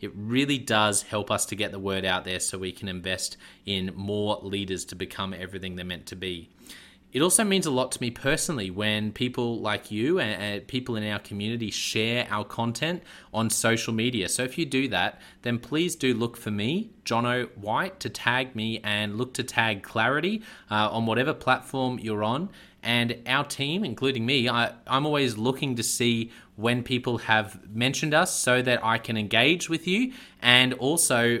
It really does help us to get the word out there so we can invest in more leaders to become everything they're meant to be. It also means a lot to me personally when people like you and, people in our community share our content on social media. So if you do that, then please do look for me, Jonno White, to tag me and look to tag Clarity uh, on whatever platform you're on. And our team, including me, I, I'm always looking to see when people have mentioned us so that I can engage with you and also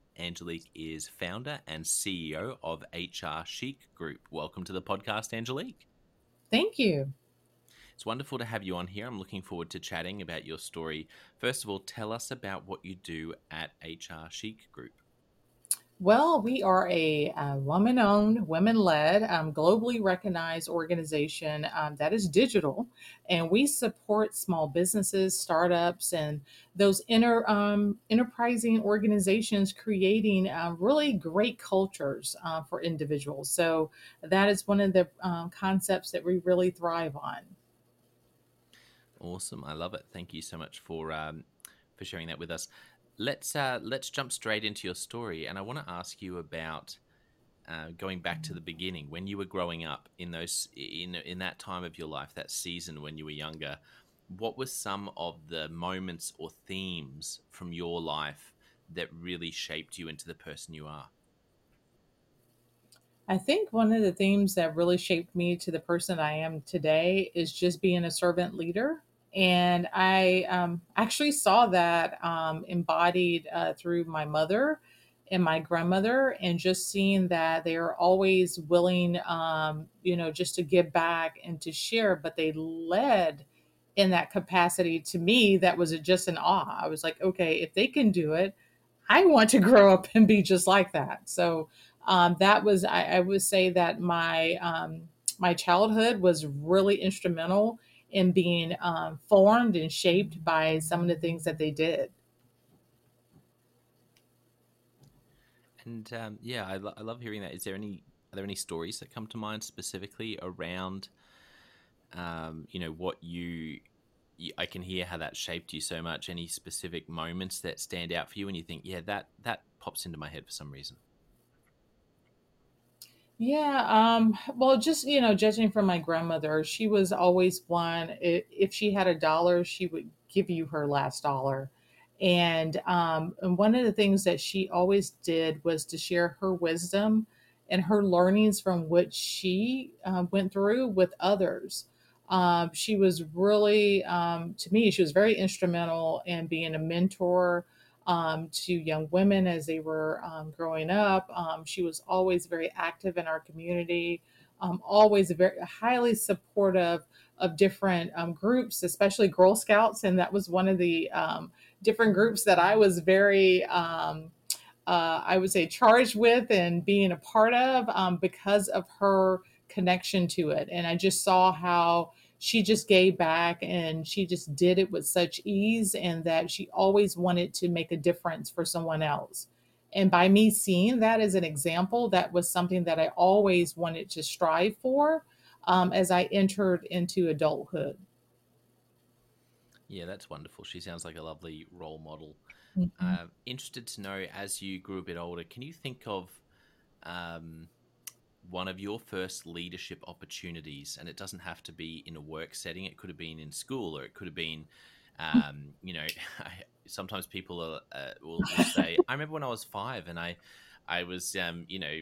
Angelique is founder and CEO of HR Chique Group. Welcome to the podcast, Angelique. Thank you. It's wonderful to have you on here. I'm looking forward to chatting about your story. First of all, tell us about what you do at HR Chique Group. Well, we are a, uh woman owned, women led, um, globally recognized organization um, that is digital. And we support small businesses, startups, and those um, enterprising organizations creating uh, really great cultures uh, for individuals. So that is one of the um, concepts that we really thrive on. Awesome. I love it. Thank you so much for um, for sharing that with us. Let's uh, let's jump straight into your story, and I want to ask you about uh, going back to the beginning when you were growing up in those in in that time of your life, that season when you were younger. What were some of the moments or themes from your life that really shaped you into the person you are? I think one of the themes that really shaped me to the person I am today is just being a servant leader and I um, actually saw that um, embodied uh, through my mother and my grandmother, and just seeing that they are always willing, um, you know, just to give back and to share, but they led in that capacity to me that was just an awe. I was like, okay, if they can do it, I want to grow up and be just like that. So um, that was, I, I, would say that my um, my childhood was really instrumental in being um, formed and shaped by some of the things that they did. And um, yeah, I, lo- I love hearing that. Is there any are there any stories that come to mind specifically around, um, you know, what you, you? I can hear how that shaped you so much. Any specific moments that stand out for you, and you think, yeah, that that pops into my head for some reason. Yeah, um, well, just, you know, judging from my grandmother, she was always one, if she had a dollar, she would give you her last dollar. And, um, and one of the things that she always did was to share her wisdom and her learnings from what she uh, went through with others. Um, she was really, um, to me, she was very instrumental in being a mentor um, to young women as they were um, growing up. Um, she was always very active in our community, um, always very highly supportive of different um, groups, especially Girl Scouts. And that was one of the um, different groups that I was very, uh, I would say, charged with and being a part of because of her connection to it. And I just saw how she just gave back and she just did it with such ease and that she always wanted to make a difference for someone else. And by me seeing that as an example, that was something that I always wanted to strive for um, as I entered into adulthood. Yeah, that's wonderful. She sounds like a lovely role model. Mhm. Uh, interested to know, as you grew a bit older, can you think of um, one of your first leadership opportunities, and it doesn't have to be in a work setting. It could have been in school, or it could have been, um, you know, sometimes people are, uh, will, will say, "I remember when I was five, and I, I was, um, you know,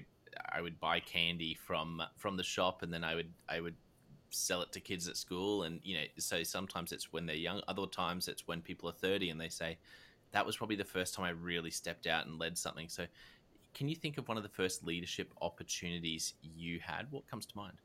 I would buy candy from from the shop, and then I would I would sell it to kids at school, and you know, so sometimes it's when they're young, other times it's when people are thirty, and they say." That was probably the first time I really stepped out and led something. So, can you think of one of the first leadership opportunities you had? What comes to mind?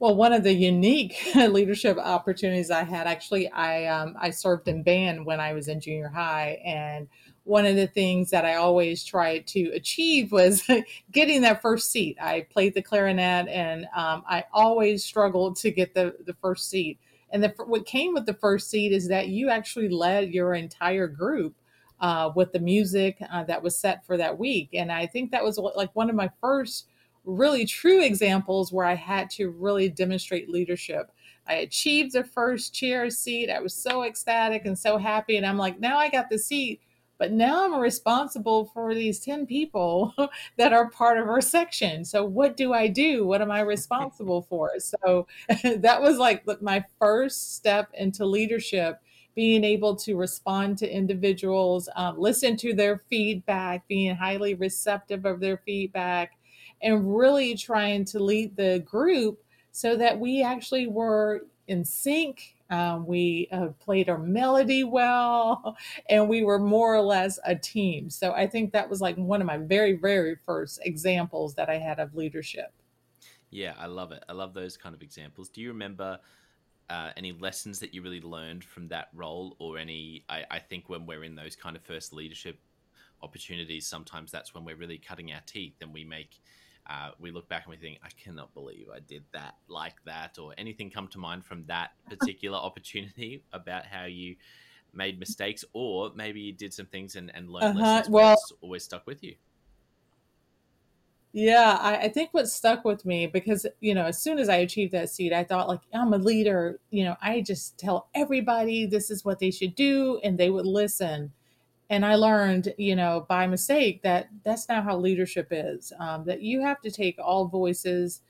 Well, one of the unique leadership opportunities I had actually, I um, I served in band when I was in junior high, and one of the things that I always tried to achieve was getting that first seat. I played the clarinet, and um, I always struggled to get the the first seat. And the, what came with the first seat is that you actually led your entire group uh, with the music uh, that was set for that week. And I think that was like one of my first really true examples where I had to really demonstrate leadership. I achieved the first chair seat. I was so ecstatic and so happy. And I'm like, now I got the seat, but now I'm responsible for these 10 people that are part of our section. So what do I do? What am I responsible for? So that was like my first step into leadership being able to respond to individuals, um, listen to their feedback, being highly receptive of their feedback, and really trying to lead the group so that we actually were in sync. Um, we uh, played our melody well, and we were more or less a team. So I think that was like one of my very, very first examples that I had of leadership. Yeah, I love it. I love those kind of examples. Do you remember uh, any lessons that you really learned from that role, or any? I, I think when we're in those kind of first leadership opportunities, sometimes that's when we're really cutting our teeth and we make uh, we look back and we think, I cannot believe I did that like that, or anything come to mind from that particular opportunity about how you made mistakes, or maybe you did some things and, and learned uh-huh. lessons well, always stuck with you. Yeah, I, I, think what stuck with me because you know, as soon as I achieved that seat, I thought like I'm a leader. You know, I just tell everybody this is what they should do, and they would listen. And I learned, you know, by mistake that that's not how leadership is. Um, that you have to take all voices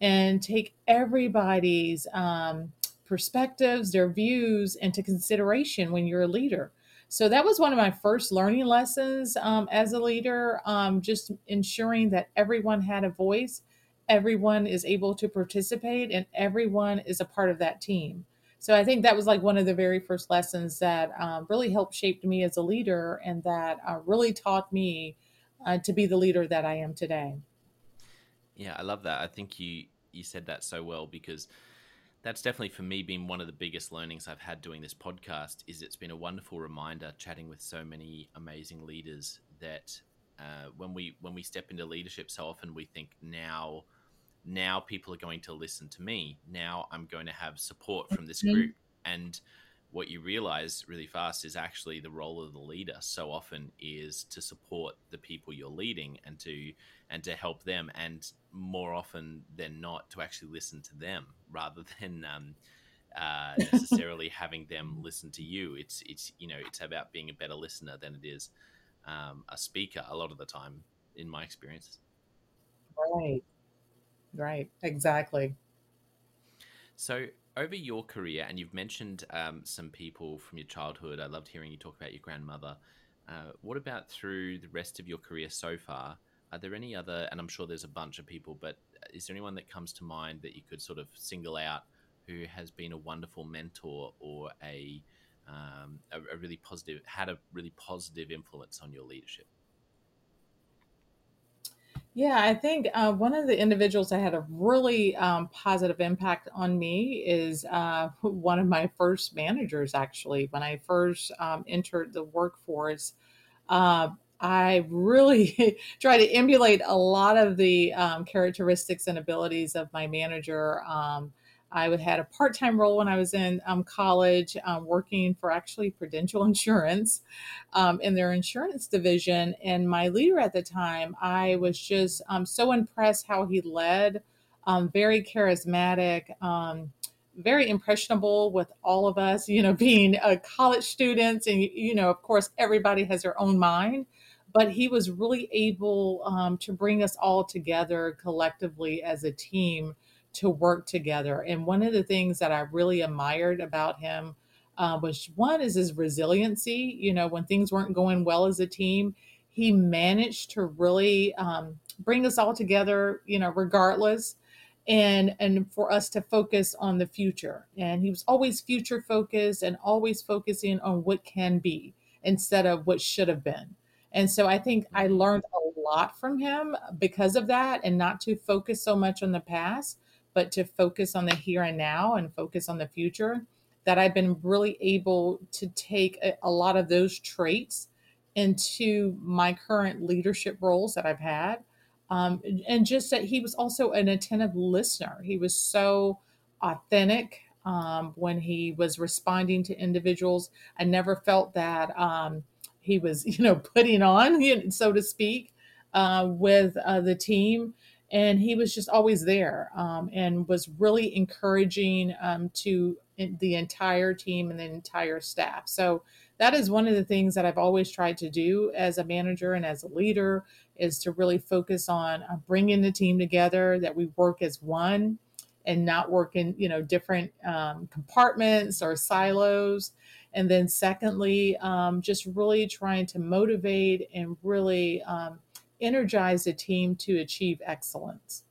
and take everybody's um, perspectives, their views into consideration when you're a leader. So that was one of my first learning lessons um, as a leader, um, just ensuring that everyone had a voice, everyone is able to participate, and everyone is a part of that team. So I think that was like one of the very first lessons that um, really helped shape me as a leader and that uh, really taught me uh, to be the leader that I am today. Yeah, I love that. I think you you said that so well because that's definitely for me been one of the biggest learnings I've had doing this podcast is it's been a wonderful reminder chatting with so many amazing leaders that uh, when we when we step into leadership so often we think now now people are going to listen to me now I'm going to have support from this mm-hmm. group and what you realize really fast is actually the role of the leader so often is to support the people you're leading and to and to help them and more often than not to actually listen to them rather than um, uh, necessarily having them listen to you. It's it's you know it's about being a better listener than it is um, a speaker a lot of the time in my experience right. Right. Exactly. So over your career, and you've mentioned um, some people from your childhood. I loved hearing you talk about your grandmother. Uh, what about through the rest of your career so far? Are there any other, and I'm sure there's a bunch of people, but is there anyone that comes to mind that you could sort of single out who has been a wonderful mentor or a, um, a, a really positive, had a really positive influence on your leadership? Yeah, I think uh, one of the individuals that had a really um, positive impact on me is uh, one of my first managers, actually. When I first um, entered the workforce, uh, I really try to emulate a lot of the um, characteristics and abilities of my manager. Um, I had a part time role when I was in um, college, um, working for actually Prudential Insurance um, in their insurance division. And my leader at the time, I was just um, so impressed how he led, um, very charismatic. Um, very impressionable with all of us, you know, being uh, college students, and you know, of course, everybody has their own mind but he was really able um, to bring us all together collectively as a team to work together. And one of the things that I really admired about him uh, was one is his resiliency. You know, when things weren't going well as a team, he managed to really um, bring us all together. You know, regardless, and and for us to focus on the future. And he was always future focused and always focusing on what can be instead of what should have been. And so I think I learned a lot from him because of that and not to focus so much on the past, but to focus on the here and now and focus on the future, that I've been really able to take a, a lot of those traits into my current leadership roles that I've had. Um, and just that he was also an attentive listener. He was so authentic um, when he was responding to individuals. I never felt that um, he was, you know, putting on, so to speak, uh, with uh, the team and he was just always there um, and was really encouraging um, to the entire team and the entire staff. So that is one of the things that i've always tried to do as a manager and as a leader is to really focus on uh, bringing the team together that we work as one and not work in you know different um, compartments or silos. And then secondly um, just really trying to motivate and really um, energize a team to achieve excellence.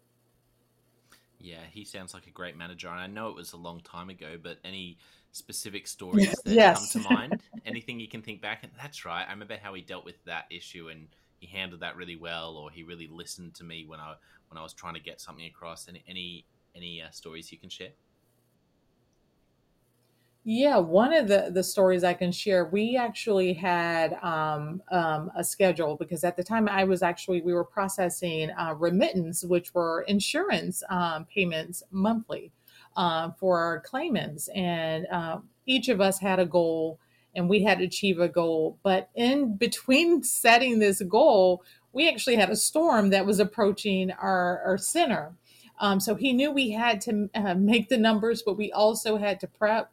Yeah, he sounds like a great manager. And I know it was a long time ago, but any specific stories that yes. come to mind? Anything you can think back? And that's right. I remember how he dealt with that issue and he handled that really well, or he really listened to me when I when I was trying to get something across. Any any any uh, stories you can share? Yeah, one of the the stories I can share, we actually had um, um, a schedule because at the time I was actually we were processing uh, remittance, which were insurance um, payments monthly uh, for our claimants, and uh, each of us had a goal, and we had to achieve a goal. But in between setting this goal, we actually had a storm that was approaching our our center. Um, so he knew we had to uh, make the numbers, but we also had to prep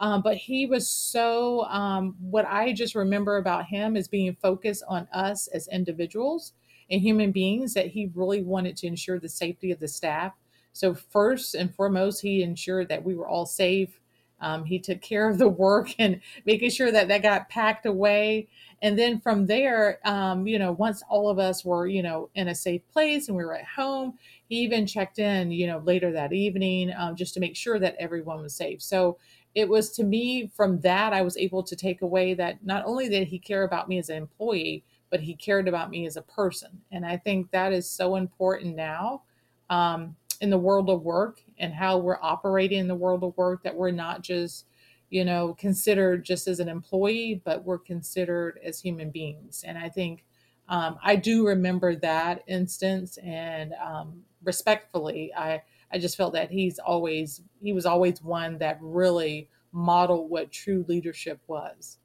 um, but he was so, um, what I just remember about him is being focused on us as individuals and human beings, that he really wanted to ensure the safety of the staff. So, first and foremost, he ensured that we were all safe. Um, he took care of the work and making sure that that got packed away. And then from there, um, you know, once all of us were, you know, in a safe place and we were at home, he even checked in, you know, later that evening um, just to make sure that everyone was safe. So it was to me from that I was able to take away that not only did he care about me as an employee, but he cared about me as a person. And I think that is so important now um, in the world of work and how we're operating in the world of work that we're not just, you know, considered just as an employee, but we're considered as human beings. And I think um, I do remember that instance and um, respectfully, I I just felt that he's always he was always one that really modeled what true leadership was.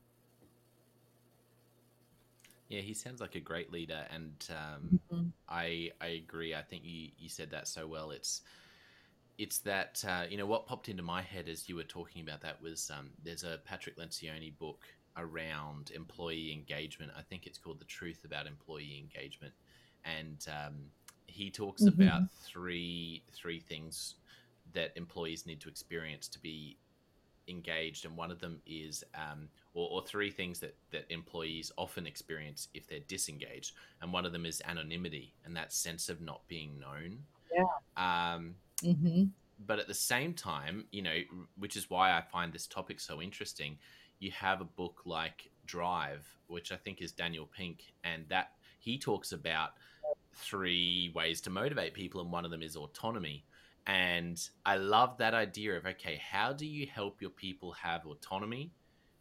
Yeah, he sounds like a great leader, and um, mm-hmm. I I agree. I think you you said that so well. It's it's that uh, you know what popped into my head as you were talking about that was um, there's a Patrick Lencioni book around employee engagement. I think it's called The Truth About Employee Engagement, and um, he talks mm-hmm. about three three things that employees need to experience to be engaged, and one of them is, um, or, or, three things that that employees often experience if they're disengaged, and one of them is anonymity and that sense of not being known. Yeah. Um, mm-hmm. But at the same time, you know, which is why I find this topic so interesting. You have a book like Drive, which I think is Daniel Pink, and that he talks about three ways to motivate people, and one of them is autonomy. And I love that idea of okay, how do you help your people have autonomy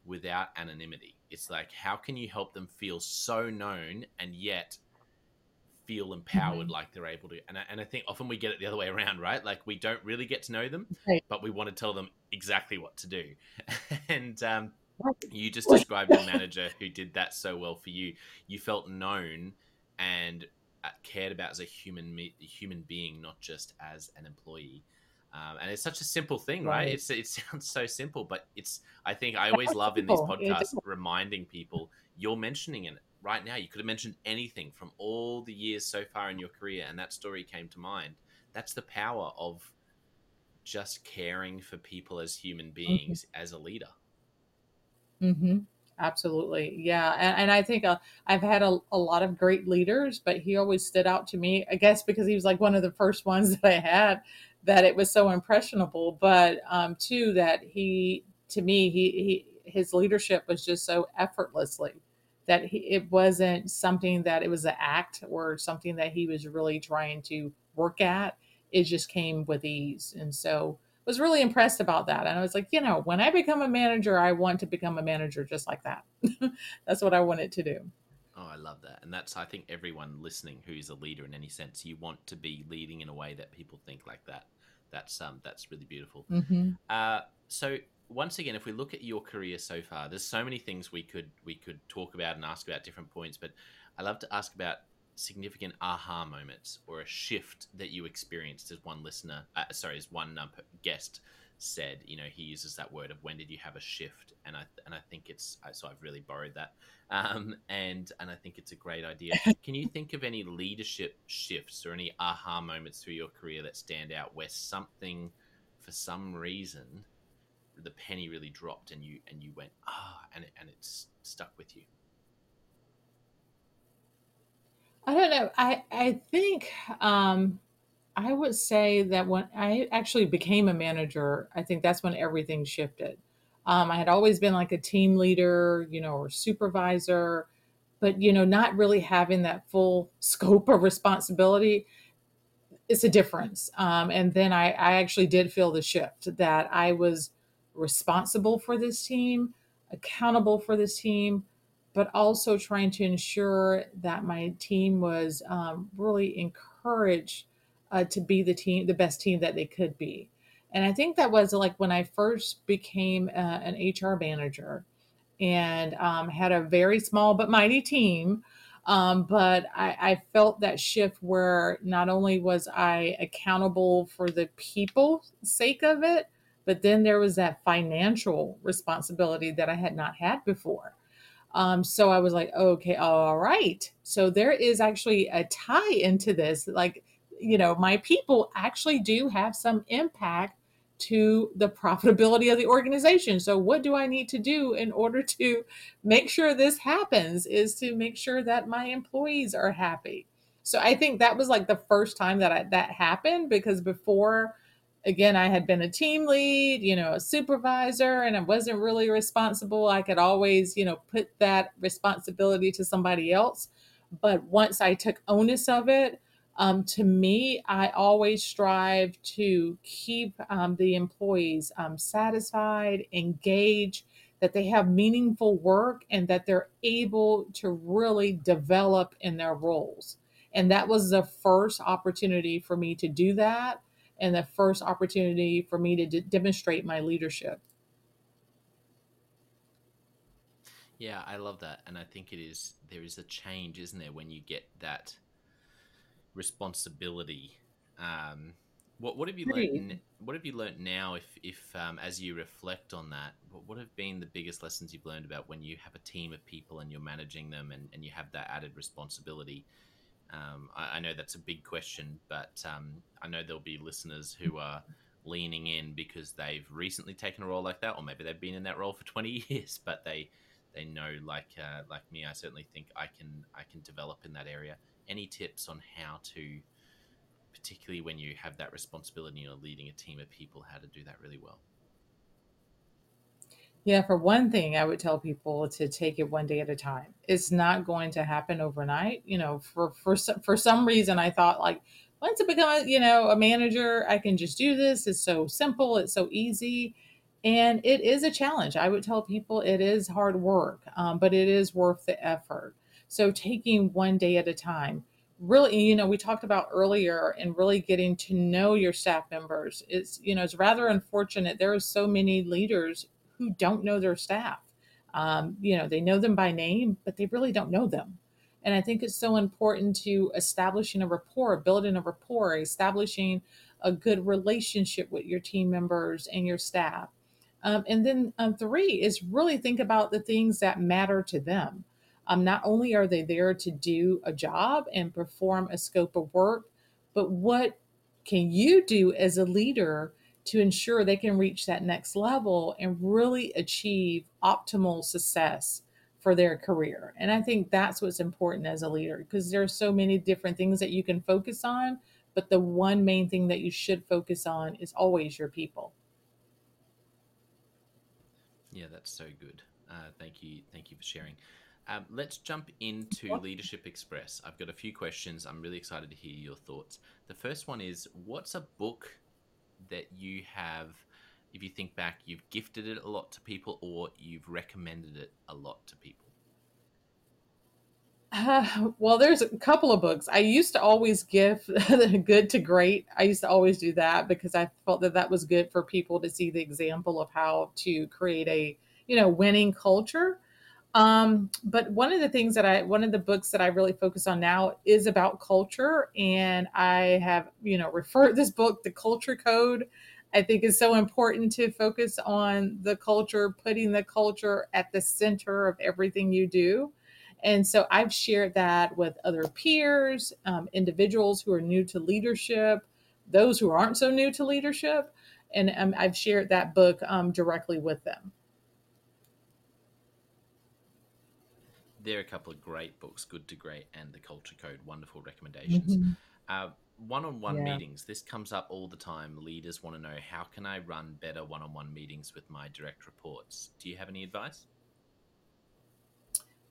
without anonymity? It's like, how can you help them feel so known and yet feel empowered mm-hmm. like they're able to? And I, and I think often we get it the other way around, right? Like we don't really get to know them, right. but we want to tell them exactly what to do. and um, you just described a manager who did that so well for you. You felt known and cared about as a human human being, not just as an employee. Um, and it's such a simple thing, right? right? It's it sounds so simple, but it's. I think I always love in these podcasts reminding people you're mentioning it right now. You could have mentioned anything from all the years so far in your career, and that story came to mind. That's the power of just caring for people as human mm-hmm. beings mm-hmm. as a leader. Mm-hmm. Absolutely. Yeah. And, and I think uh, I've had a, a lot of great leaders, but he always stood out to me, I guess, because he was like one of the first ones that I had that it was so impressionable. But um, two, that he, to me, he, he, his leadership was just so effortlessly that he, it wasn't something that it was an act or something that he was really trying to work at. It just came with ease. And so, was really impressed about that. And I was like, you know, when I become a manager, I want to become a manager just like that. that's what I wanted to do. Oh, I love that. And that's, I think, everyone listening who's a leader in any sense, you want to be leading in a way that people think like that. That's um, that's really beautiful. Mm-hmm. Uh, so once again, if we look at your career so far, there's so many things we could we could talk about and ask about different points. But I love to ask about significant aha moments or a shift that you experienced as one listener uh, sorry as one um, guest said you know he uses that word of when did you have a shift? And i and i think it's so i've really borrowed that. Um, and and i think it's a great idea. Can you think of any leadership shifts or any aha moments through your career that stand out where something for some reason the penny really dropped and you and you went ah oh, and it, and it's stuck with you I don't know. I I think um, I would say that when I actually became a manager, I think that's when everything shifted. Um, I had always been like a team leader, you know, or supervisor, but you know, not really having that full scope of responsibility. It's a difference. Um, and then I, I actually did feel the shift that I was responsible for this team, accountable for this team, but also trying to ensure that my team was um, really encouraged uh, to be the team, the best team that they could be. And I think that was like when I first became uh, an HR manager and um, had a very small but mighty team. Um, but I, I, felt that shift where not only was I accountable for the people sake of it, but then there was that financial responsibility that I had not had before. Um, so I was like, okay, all right. So there is actually a tie into this. Like, you know, my people actually do have some impact to the profitability of the organization. So what do I need to do in order to make sure this happens is to make sure that my employees are happy. So I think that was like the first time that I, that happened because before again, I had been a team lead, you know, a supervisor, and I wasn't really responsible. I could always, you know, put that responsibility to somebody else. But once I took onus of it, um, to me, I always strive to keep um, the employees um, satisfied, engaged, that they have meaningful work, and that they're able to really develop in their roles. And that was the first opportunity for me to do that and the first opportunity for me to d- demonstrate my leadership. Yeah, I love that, and I think it is there is a change, isn't there, when you get that responsibility. Um, what what have you learned? What have you learned now? If if um, as you reflect on that, what have been the biggest lessons you've learned about when you have a team of people and you're managing them, and, and you have that added responsibility? Um, I, I, know that's a big question, but um, I know there'll be listeners who are leaning in because they've recently taken a role like that, or maybe they've been in that role for 20 years, but they they know, like uh, like me, I certainly think I can I can develop in that area. Any tips on how to, particularly when you have that responsibility of leading a team of people, how to do that really well? Yeah, for one thing, I would tell people to take it one day at a time. It's not going to happen overnight. You know, for for for some reason, I thought like once I become you know a manager, I can just do this. It's so simple. It's so easy, and it is a challenge. I would tell people it is hard work, um, but it is worth the effort. So taking one day at a time. Really, you know, we talked about earlier and really getting to know your staff members. It's, you know, it's rather unfortunate. There are so many leaders who don't know their staff. Um, you know, they know them by name, but they really don't know them. And I think it's so important to establishing a rapport, building a rapport, establishing a good relationship with your team members and your staff. Um, and then um, three is really think about the things that matter to them. Um, not only are they there to do a job and perform a scope of work, but what can you do as a leader to ensure they can reach that next level and really achieve optimal success for their career. And I think that's what's important as a leader because there are so many different things that you can focus on, but the one main thing that you should focus on is always your people. Yeah, that's so good. Uh, thank you. Thank you for sharing. Um, let's jump into Leadership Express. I've got a few questions. I'm really excited to hear your thoughts. The first one is What's a book that you have, if you think back, you've gifted it a lot to people or you've recommended it a lot to people? Uh, well, there's a couple of books. I used to always give good to great. I used to always do that because I felt that that was good for people to see the example of how to create a, you know, winning culture. Um, but one of the things that I, one of the books that I really focus on now is about culture. And I have, you know, referred this book, The Culture Code. I think is so important to focus on the culture, putting the culture at the center of everything you do. And so I've shared that with other peers, um, individuals who are new to leadership, those who aren't so new to leadership. And um, I've shared that book um, directly with them. There are a couple of great books, Good to Great and The Culture Code, wonderful recommendations. Mm-hmm. Uh, one-on-one yeah. meetings this comes up all the time leaders want to know how can i run better one-on-one meetings with my direct reports do you have any advice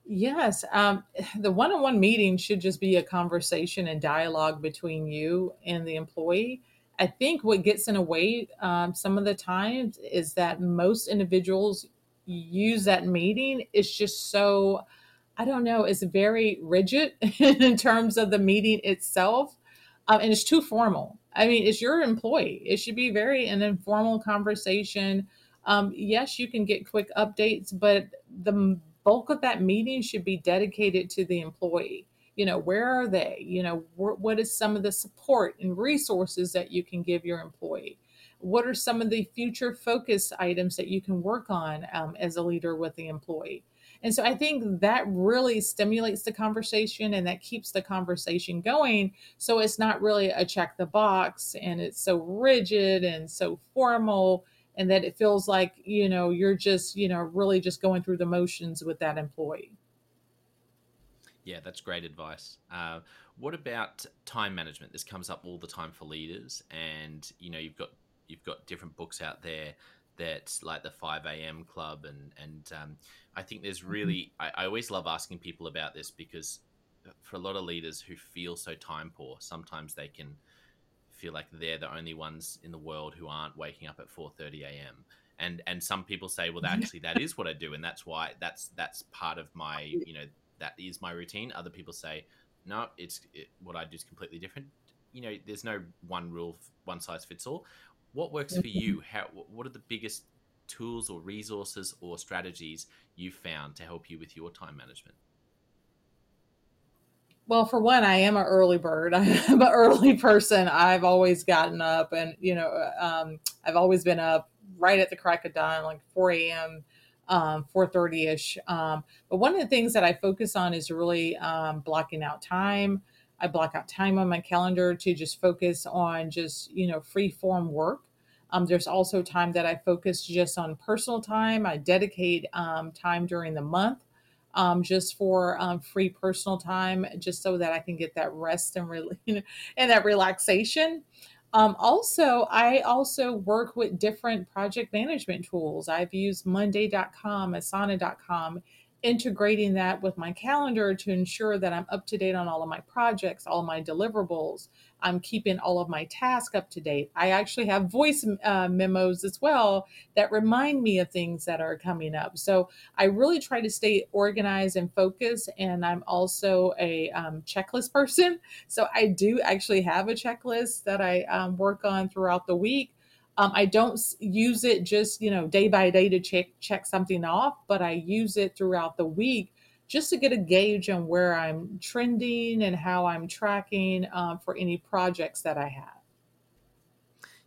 Yes, um, the one-on-one meeting should just be a conversation and dialogue between you and the employee. I think what gets in a way um, some of the times is that most individuals use that meeting. It's just so, I don't know, it's very rigid in terms of the meeting itself. Um, and it's too formal. I mean, it's your employee. It should be very an informal conversation. Um, yes, you can get quick updates, but the bulk of that meeting should be dedicated to the employee you know where are they you know wh- what is some of the support and resources that you can give your employee what are some of the future focus items that you can work on um, as a leader with the employee and so i think that really stimulates the conversation and that keeps the conversation going so it's not really a check the box and it's so rigid and so formal and that it feels like you know you're just you know really just going through the motions with that employee yeah, that's great advice. Uh, what about time management? This comes up all the time for leaders, and you know you've got you've got different books out there that like the 5 a.m. club and and um, I think there's mm-hmm. really I, I, always love asking people about this because for a lot of leaders who feel so time poor, sometimes they can feel like they're the only ones in the world who aren't waking up at 4:30 a.m. And and some people say, well, actually, that is what I do, and that's why that's that's part of my you know that is my routine. Other people say, no, it's it, what I do is completely different. You know, there's no one rule, one size fits all. What works for you? How? What are the biggest tools or resources or strategies you've found to help you with your time management? Well, for one, I am an early bird. I'm an early person. I've always gotten up, and you know, um, I've always been up right at the crack of dawn, like 4 a.m um, 4.30 ish um, but one of the things that i focus on is really um, blocking out time i block out time on my calendar to just focus on just you know free form work um, there's also time that i focus just on personal time i dedicate um, time during the month um, just for um, free personal time, just so that I can get that rest and really and that relaxation. Um, also, I also work with different project management tools. I've used Monday.com, Asana.com, integrating that with my calendar to ensure that I'm up to date on all of my projects, all of my deliverables. I'm keeping all of my tasks up to date. I actually have voice uh, memos as well that remind me of things that are coming up. So I really try to stay organized and focused. And I'm also a um, checklist person. So I do actually have a checklist that I um, work on throughout the week. Um, I don't use it just you know day by day to check check something off, but I use it throughout the week just to get a gauge on where I'm trending and how I'm tracking um, for any projects that I have.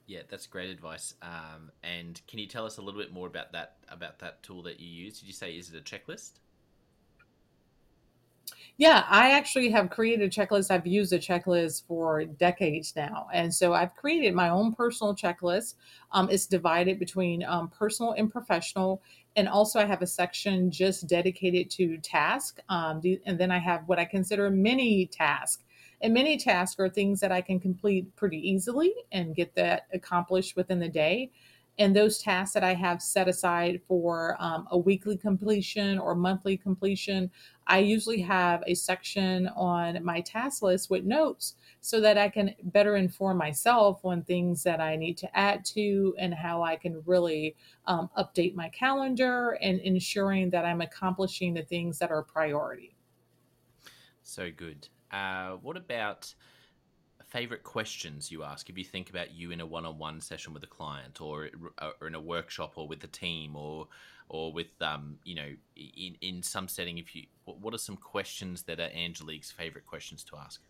Yeah, that's great advice. Um, and can you tell us a little bit more about that about that tool that you use? Did you say is it a checklist? Yeah, I actually have created a checklist. I've used a checklist for decades now. And so I've created my own personal checklist. Um, it's divided between um, personal and professional. And also, I have a section just dedicated to task. Um, and then I have what I consider mini task. And mini tasks are things that I can complete pretty easily and get that accomplished within the day and those tasks that I have set aside for um, a weekly completion or monthly completion, I usually have a section on my task list with notes so that I can better inform myself on things that I need to add to and how I can really um, update my calendar and ensuring that I'm accomplishing the things that are priority. So good. Uh, what about favorite questions you ask if you think about you in a one-on-one session with a client or, or in a workshop or with a team or or with um, you know in, in some setting if you what are some questions that are angelique's favorite questions to ask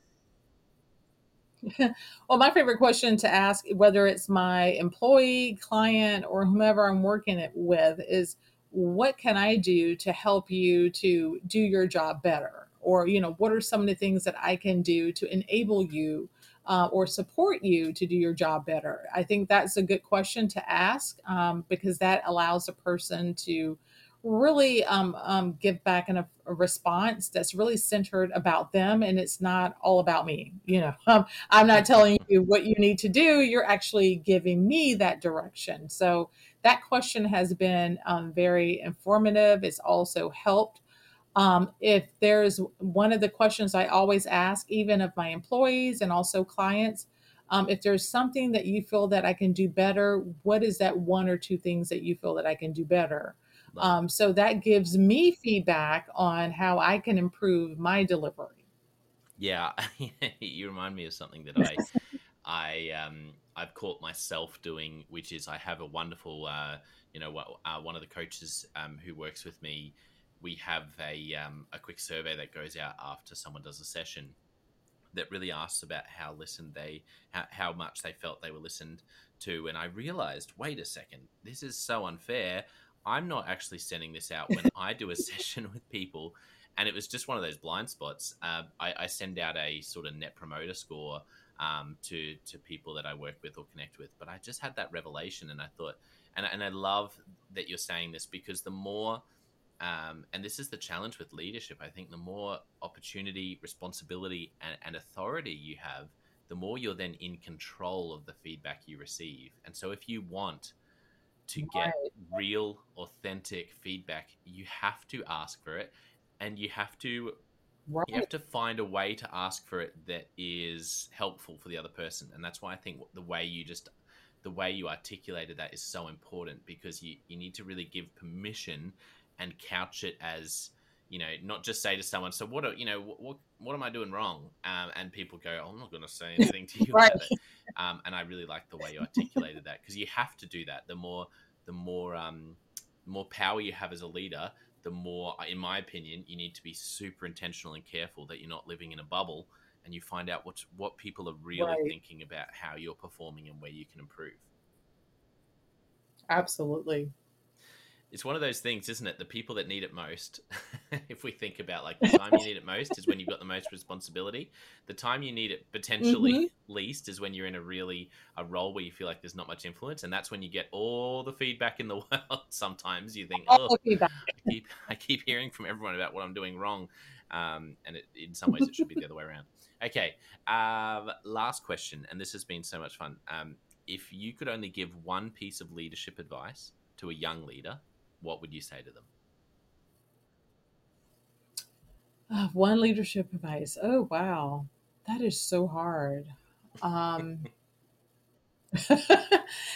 well my favorite question to ask whether it's my employee client or whomever i'm working it with is what can i do to help you to do your job better or you know what are some of the things that i can do to enable you uh, or support you to do your job better? I think that's a good question to ask um, because that allows a person to really um, um, give back an, a, a, response that's really centered about them and it's not all about me. You know, um, I'm not telling you what you need to do, you're actually giving me that direction. So that question has been um, very informative. It's also helped um, if there's one of the questions I always ask, even of my employees and also clients, Um, if there's something that you feel that I can do better, what is that one or two things that you feel that I can do better? Um, so that gives me feedback on how I can improve my delivery. Yeah, you remind me of something that I, I, um, I've caught myself doing, which is I have a wonderful, uh, you know, uh, one of the coaches um, who works with me. We have a um, a quick survey that goes out after someone does a session, that really asks about how listened they, how, how much they felt they were listened to, and I realized, wait a second, this is so unfair. I'm not actually sending this out when I do a session with people. And it was just one of those blind spots. Uh, I, I, send out a sort of net promoter score um, to to people that I work with or connect with. But I just had that revelation, and I thought, and and I love that you're saying this because the more, um, and this is the challenge with leadership. I think the more opportunity, responsibility, and, and authority you have, the more you're then in control of the feedback you receive. And so, if you want to get right. real, authentic feedback, you have to ask for it, and you have to right. you have to find a way to ask for it that is helpful for the other person, and that's why I think the way you just the way you articulated that is so important because you you need to really give permission and couch it as you know, not just say to someone, "So what? Are, you know, what what am I doing wrong?" Um, and people go, oh, "I'm not going to say anything to you right. about it." Um, and I really like the way you articulated that because you have to do that. The more the more um, more power you have as a leader, the more, in my opinion, you need to be super intentional and careful that you're not living in a bubble and you find out what what people are really right. thinking about how you're performing and where you can improve. Absolutely it's one of those things, isn't it? The people that need it most, if we think about like the time you need it most is when you've got the most responsibility. The time you need it potentially mm-hmm. least is when you're in a really a role where you feel like there's not much influence, and that's when you get all the feedback in the world. Sometimes you think, oh, I keep I keep hearing from everyone about what I'm doing wrong, um, and it, in some ways it should be the other way around. Okay, um, last question, and this has been so much fun. Um, if you could only give one piece of leadership advice to a young leader, what would you say to them? Uh, one leadership advice. Oh wow, that is so hard. Um,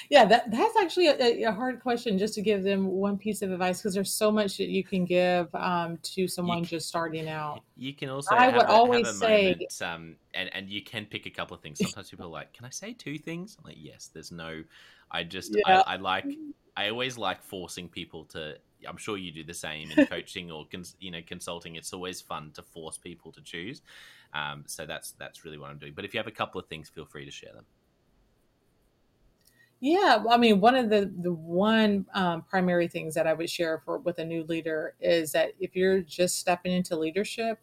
yeah, that that's actually a, a, hard question just to give them one piece of advice because there's so much that you can give um, to someone can, just starting out. You can also I would a, always say, moment, um, and and you can pick a couple of things. Sometimes people are like, "Can I say two things?" I'm like, "Yes." There's no. I just yeah. I, I like I always like forcing people to. I'm sure you do the same in coaching or cons, you know consulting. It's always fun to force people to choose. Um, so that's that's really what I'm doing. But if you have a couple of things, feel free to share them. Yeah, I mean, one of the the one um, primary things that I would share for with a new leader is that if you're just stepping into leadership,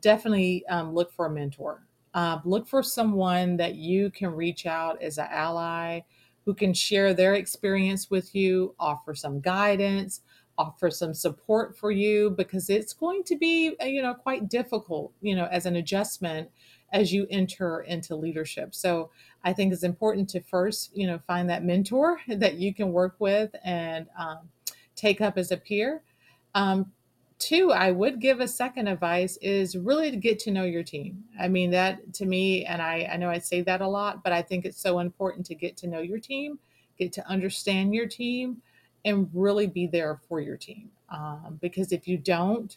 definitely um, look for a mentor. Uh, look for someone that you can reach out as an ally who can share their experience with you, offer some guidance, offer some support for you because it's going to be, uh, you know, quite difficult, you know, as an adjustment as you enter into leadership. So I think it's important to first, you know, find that mentor that you can work with and um, take up as a peer. Um, two, I would give a second advice is really to get to know your team. I mean, that to me, and I, I know I say that a lot, but I think it's so important to get to know your team, get to understand your team, and really be there for your team. Um, because if you don't,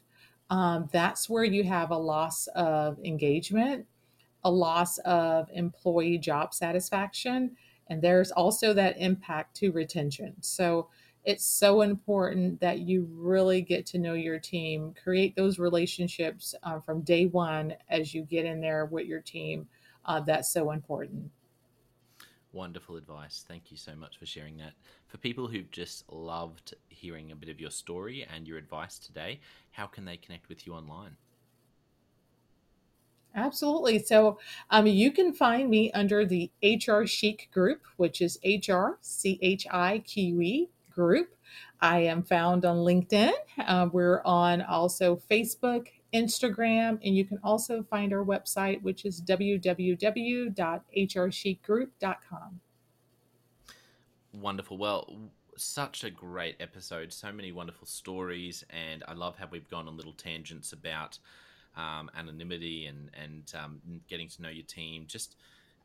um, that's where you have a loss of engagement, a loss of employee job satisfaction, and there's also that impact to retention. So, it's so important that you really get to know your team, create those relationships uh, from day one as you get in there with your team. Uh, that's so important. Wonderful advice. Thank you so much for sharing that. For people who've just loved hearing a bit of your story and your advice today, how can they connect with you online? Absolutely. So um, you can find me under the HR Chique group, which is HR C H I Q E group. I am found on LinkedIn. Uh, we're on also Facebook, Instagram, and you can also find our website, which is www.hrchiquegroup.com. Wonderful. Well, such a great episode. So many wonderful stories, and I love how we've gone on little tangents about um, anonymity and and um, getting to know your team. Just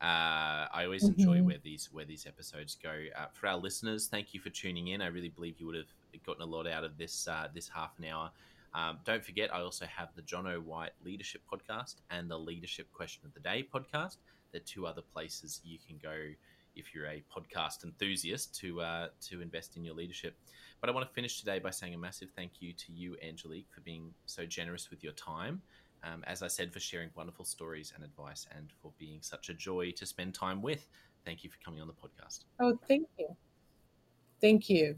Uh, I always enjoy mm-hmm. where these where these episodes go. Uh, for our listeners, thank you for tuning in. I really believe you would have gotten a lot out of this uh, this half an hour. Um, don't forget, I also have the Jonno White Leadership Podcast and the Leadership Question of the Day podcast. They're two other places you can go if you're a podcast enthusiast to uh, to invest in your leadership. But I want to finish today by saying a massive thank you to you, Angelique, for being so generous with your time. Um, as I said, for sharing wonderful stories and advice, and for being such a joy to spend time with. Thank you for coming on the podcast. Oh, thank you. Thank you.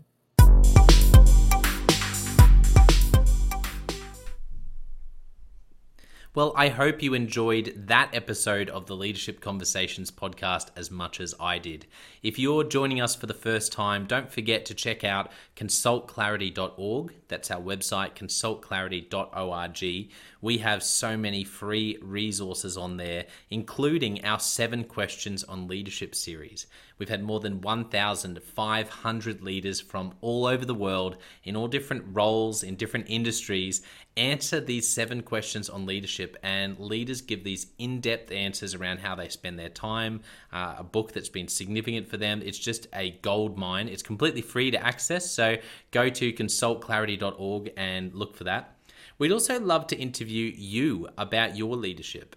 Well, I hope you enjoyed that episode of the Leadership Conversations podcast as much as I did. If you're joining us for the first time, don't forget to check out consultclarity.org. That's our website, consultclarity.org. We have so many free resources on there, including our seven questions on leadership series. We've had more than 1,500 leaders from all over the world in all different roles, in different industries, answer these seven questions on leadership. And leaders give these in depth answers around how they spend their time, uh, a book that's been significant for them. It's just a gold mine. It's completely free to access. So go to consultclarity.org and look for that. We'd also love to interview you about your leadership.